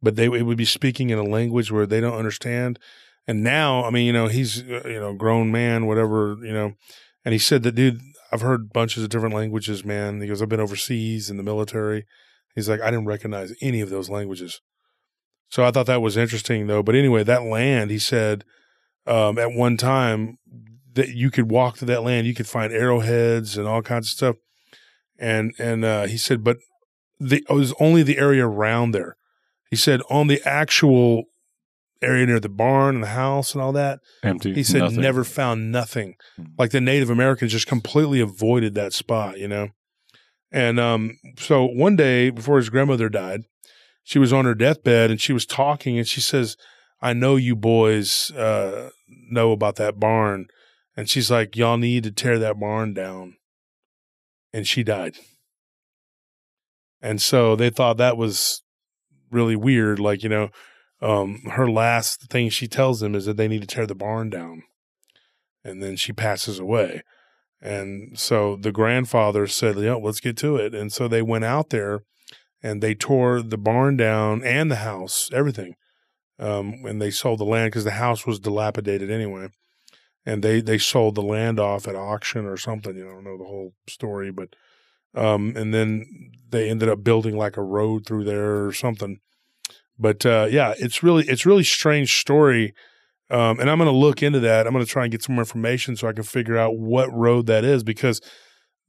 but they it would be speaking in a language where they don't understand. And now, I mean, you know, he's uh, you know, grown man, whatever, you know, and he said that, dude, I've heard bunches of different languages, man. He goes, I've been overseas in the military. He's like, I didn't recognize any of those languages. So I thought that was interesting, though. But anyway, that land, he said, um, at one time that you could walk to that land, you could find arrowheads and all kinds of stuff. And and uh, he said, but the it was only the area around there. He said on the actual area near the barn and the house and all that, Empty. he said Nothing. never found nothing. Hmm. Like the Native Americans just completely avoided that spot, you know. And um, so one day before his grandmother died, she was on her deathbed and she was talking and she says, "I know you boys uh, know about that barn." And she's like, "Y'all need to tear that barn down." And she died. And so they thought that was really weird. Like, you know, um, her last thing she tells them is that they need to tear the barn down. And then she passes away. And so the grandfather said, Yeah, let's get to it. And so they went out there and they tore the barn down and the house, everything. Um, and they sold the land because the house was dilapidated anyway. And they, they sold the land off at auction or something. You know, I don't know the whole story, but um, and then they ended up building like a road through there or something. But uh, yeah, it's really it's really strange story. Um, and I'm going to look into that. I'm going to try and get some more information so I can figure out what road that is because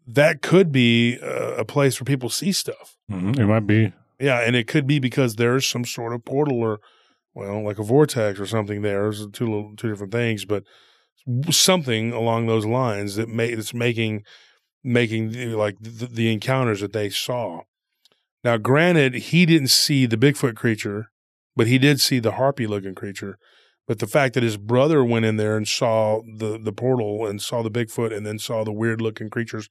that could be a, a place where people see stuff. Mhm. It might be. Yeah, and it could be because there's some sort of portal or, well, like a vortex or something there. There's two little, two different things, but something along those lines that may that's making making the- like the, the encounters that they saw. Now, granted, he didn't see the Bigfoot creature, but he did see the harpy looking creature. But the fact that his brother went in there and saw the the portal and saw the Bigfoot and then saw the weird looking creatures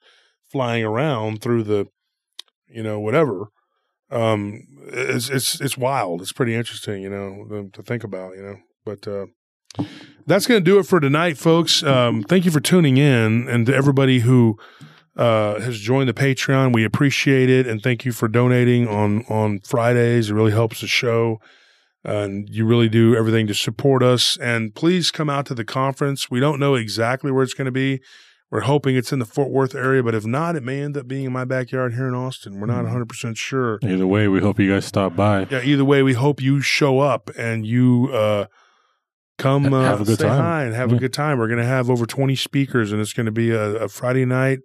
flying around through the, you know, whatever, um, it's it's it's wild. It's pretty interesting, you know, to think about, you know. But uh, that's going to do it for tonight, folks. Um, thank you for tuning in, and to everybody who uh, has joined the Patreon, we appreciate it, and thank you for donating on on Fridays. It really helps the show, and you really do everything to support us. And please come out to the conference. We don't know exactly where it's going to be. We're hoping it's in the Fort Worth area, but if not, it may end up being in my backyard here in Austin. We're not 100% sure. Either way, we hope you guys stop by. Yeah, either way, we hope you show up and you uh, come uh, have a good say time. hi and have a good time. We're going to have over 20 speakers, and it's going to be a, a Friday night,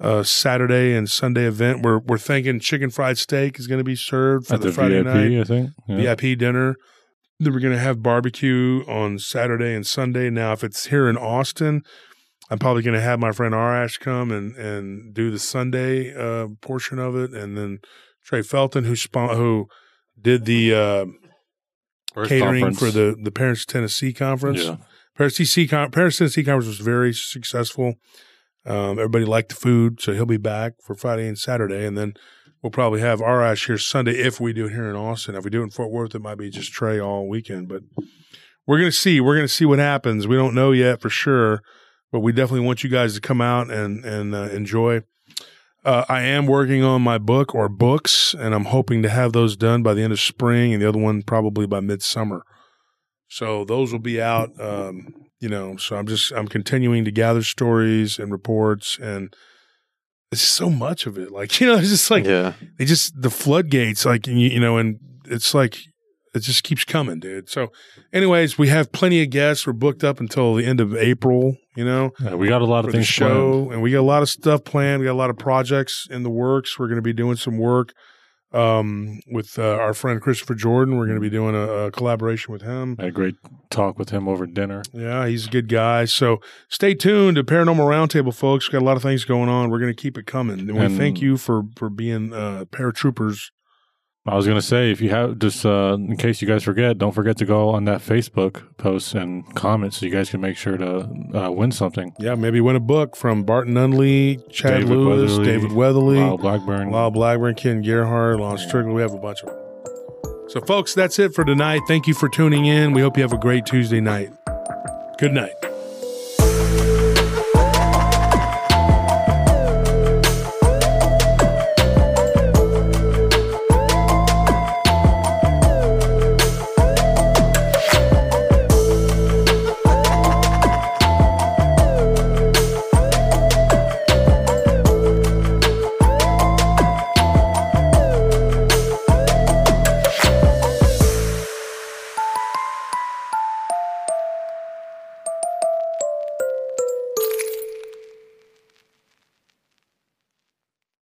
uh, Saturday, and Sunday event. We're we're thinking chicken fried steak is going to be served for At the, the, Friday VIP, night I think. Yeah. VIP dinner. Then we're going to have barbecue on Saturday and Sunday. Now, if it's here in Austin, I'm probably going to have my friend Arash come and, and do the Sunday uh, portion of it, and then Trey Felton, who spon- who did the uh, catering conference. for the the Paris Tennessee conference. Yeah. Paris TC con- Paris Tennessee conference was very successful. Um, everybody liked the food, so he'll be back for Friday and Saturday, and then we'll probably have Arash here Sunday if we do it here in Austin. If we do it in Fort Worth, it might be just Trey all weekend, but we're gonna see. We're gonna see what happens. We don't know yet for sure, but we definitely want you guys to come out and and uh, enjoy. Uh, I am working on my book or books, and I'm hoping to have those done by the end of spring, and the other one probably by midsummer. So those will be out. Um, you know, so I'm just I'm continuing to gather stories and reports and it's so much of it. Like (laughs) you know, it's just like yeah. they just the floodgates. Like you, you know, and it's like it just keeps coming, dude. So, anyways, we have plenty of guests. We're booked up until the end of April. You know, Yeah, we got a lot of things show, planned. and we got a lot of stuff planned. We got a lot of projects in the works. We're going to be doing some work um, with uh, our friend Christopher Jordan. We're going to be doing a, a collaboration with him. I had a great talk with him over dinner. Yeah, he's a good guy. So stay tuned to Paranormal Roundtable, folks. We've got a lot of things going on. We're going to keep it coming. And we And- thank you for for being uh, paratroopers. I was gonna say if you have just uh, in case you guys forget, don't forget to go on that Facebook post and comment so you guys can make sure to uh, win something. Yeah, maybe win a book from Barton Nunnelly, Chad David Lewis, Weatherly, David Weatherly, Lyle Blackburn. Lyle Blackburn, Ken Gerhard, Lon Strickler. We have a bunch of them. So, folks, that's it for tonight. Thank you for tuning in. We hope you have a great Tuesday night. Good night.